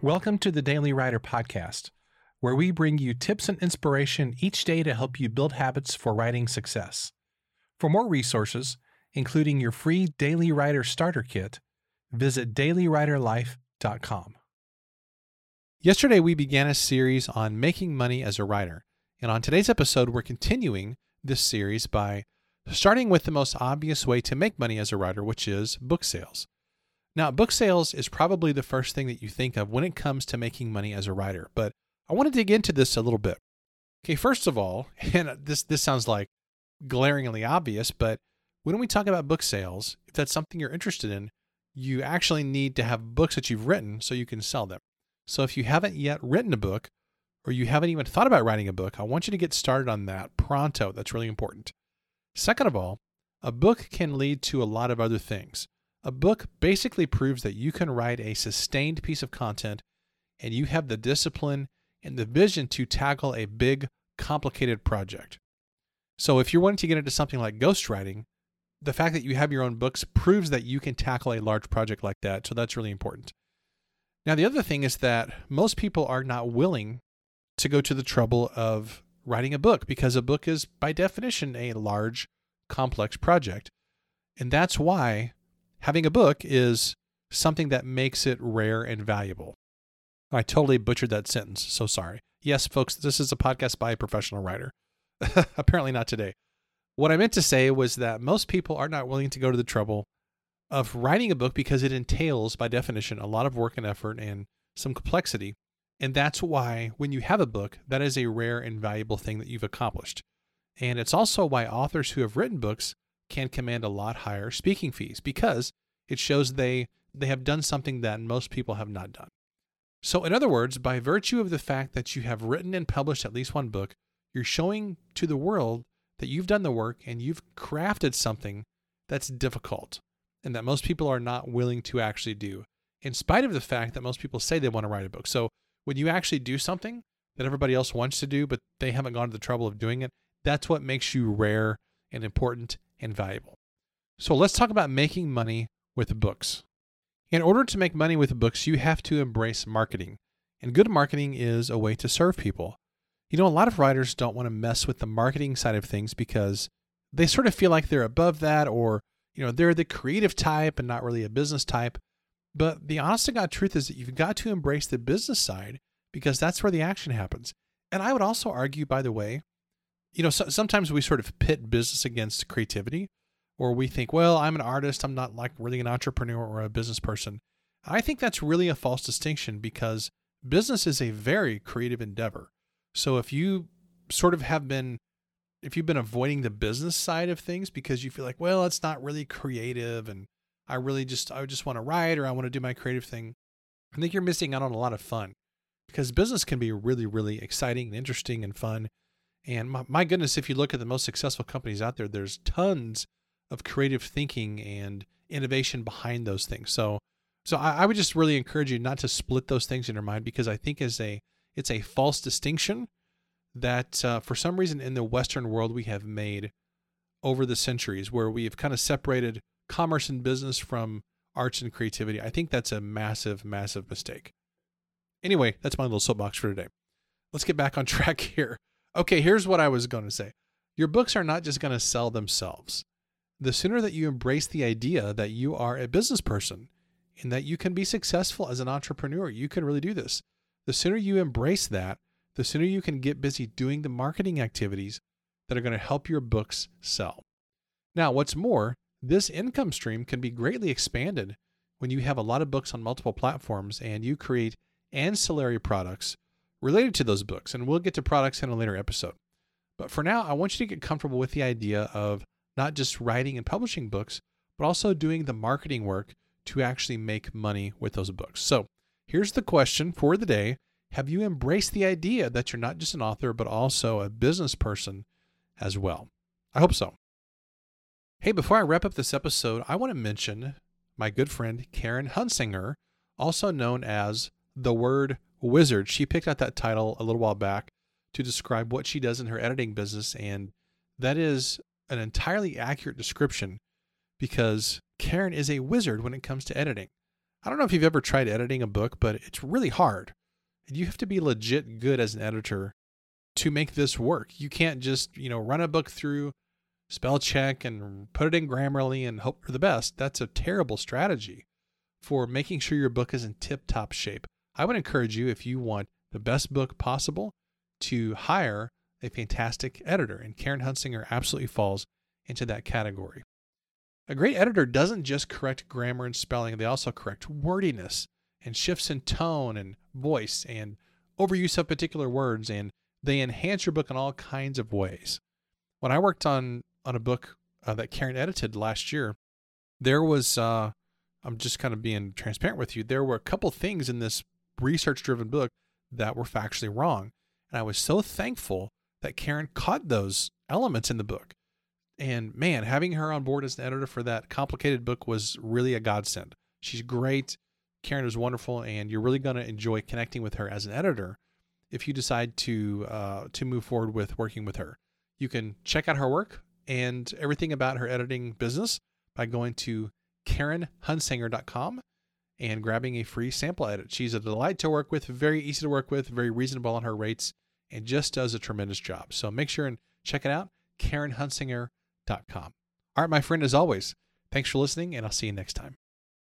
Welcome to the Daily Writer Podcast, where we bring you tips and inspiration each day to help you build habits for writing success. For more resources, including your free Daily Writer Starter Kit, visit dailywriterlife.com. Yesterday, we began a series on making money as a writer. And on today's episode, we're continuing this series by starting with the most obvious way to make money as a writer, which is book sales. Now, book sales is probably the first thing that you think of when it comes to making money as a writer, but I want to dig into this a little bit. Okay, first of all, and this this sounds like glaringly obvious, but when we talk about book sales, if that's something you're interested in, you actually need to have books that you've written so you can sell them. So if you haven't yet written a book or you haven't even thought about writing a book, I want you to get started on that pronto. That's really important. Second of all, a book can lead to a lot of other things. A book basically proves that you can write a sustained piece of content and you have the discipline and the vision to tackle a big, complicated project. So, if you're wanting to get into something like ghostwriting, the fact that you have your own books proves that you can tackle a large project like that. So, that's really important. Now, the other thing is that most people are not willing to go to the trouble of writing a book because a book is, by definition, a large, complex project. And that's why having a book is something that makes it rare and valuable. I totally butchered that sentence, so sorry. Yes, folks, this is a podcast by a professional writer. Apparently not today. What I meant to say was that most people are not willing to go to the trouble of writing a book because it entails, by definition, a lot of work and effort and some complexity. And that's why, when you have a book, that is a rare and valuable thing that you've accomplished. And it's also why authors who have written books can command a lot higher speaking fees because it shows they they have done something that most people have not done. So in other words, by virtue of the fact that you have written and published at least one book, you're showing to the world that you've done the work and you've crafted something that's difficult and that most people are not willing to actually do, in spite of the fact that most people say they want to write a book. So when you actually do something that everybody else wants to do, but they haven't gone to the trouble of doing it, that's what makes you rare and important and valuable. So let's talk about making money with books. In order to make money with books, you have to embrace marketing. And good marketing is a way to serve people. You know, a lot of writers don't want to mess with the marketing side of things because they sort of feel like they're above that or, you know, they're the creative type and not really a business type. But the honest to God truth is that you've got to embrace the business side because that's where the action happens. And I would also argue, by the way, you know, so, sometimes we sort of pit business against creativity, or we think, well, I'm an artist, I'm not like really an entrepreneur or a business person. I think that's really a false distinction because business is a very creative endeavor. So if you sort of have been if you've been avoiding the business side of things because you feel like, well, it's not really creative and I really just I just want to write or I want to do my creative thing, I think you're missing out on a lot of fun. Because business can be really, really exciting and interesting and fun. And my, my goodness, if you look at the most successful companies out there, there's tons of creative thinking and innovation behind those things. So, so I, I would just really encourage you not to split those things in your mind because I think as a it's a false distinction that uh, for some reason in the Western world we have made over the centuries, where we have kind of separated commerce and business from arts and creativity. I think that's a massive, massive mistake. Anyway, that's my little soapbox for today. Let's get back on track here. Okay, here's what I was going to say. Your books are not just going to sell themselves. The sooner that you embrace the idea that you are a business person and that you can be successful as an entrepreneur, you can really do this. The sooner you embrace that, the sooner you can get busy doing the marketing activities that are going to help your books sell. Now, what's more, this income stream can be greatly expanded when you have a lot of books on multiple platforms and you create ancillary products related to those books. And we'll get to products in a later episode. But for now, I want you to get comfortable with the idea of not just writing and publishing books, but also doing the marketing work to actually make money with those books. So here's the question for the day Have you embraced the idea that you're not just an author, but also a business person as well? I hope so. Hey, before I wrap up this episode, I want to mention my good friend Karen Hunsanger, also known as the word wizard. She picked out that title a little while back to describe what she does in her editing business, and that is an entirely accurate description because Karen is a wizard when it comes to editing. I don't know if you've ever tried editing a book, but it's really hard. And you have to be legit good as an editor to make this work. You can't just, you know, run a book through, spell check and put it in Grammarly and hope for the best. That's a terrible strategy for making sure your book is in tip top shape. I would encourage you, if you want the best book possible, to hire a fantastic editor. And Karen Hunsanger absolutely falls into that category. A great editor doesn't just correct grammar and spelling, they also correct wordiness and shifts in tone and voice and overuse of particular words, and they enhance your book in all kinds of ways. When I worked on on a book uh, that Karen edited last year, there was uh, I'm just kind of being transparent with you. There were a couple things in this research driven book that were factually wrong, and I was so thankful that Karen caught those elements in the book. And man, having her on board as an editor for that complicated book was really a godsend. She's great. Karen is wonderful, and you're really going to enjoy connecting with her as an editor if you decide to uh, to move forward with working with her. You can check out her work and everything about her editing business by going to KarenHunsanger.com and grabbing a free sample edit. She's a delight to work with, very easy to work with, very reasonable on her rates, and just does a tremendous job. So make sure and check it out, KarenHunsanger.com. All right, my friend, as always, thanks for listening, and I'll see you next time.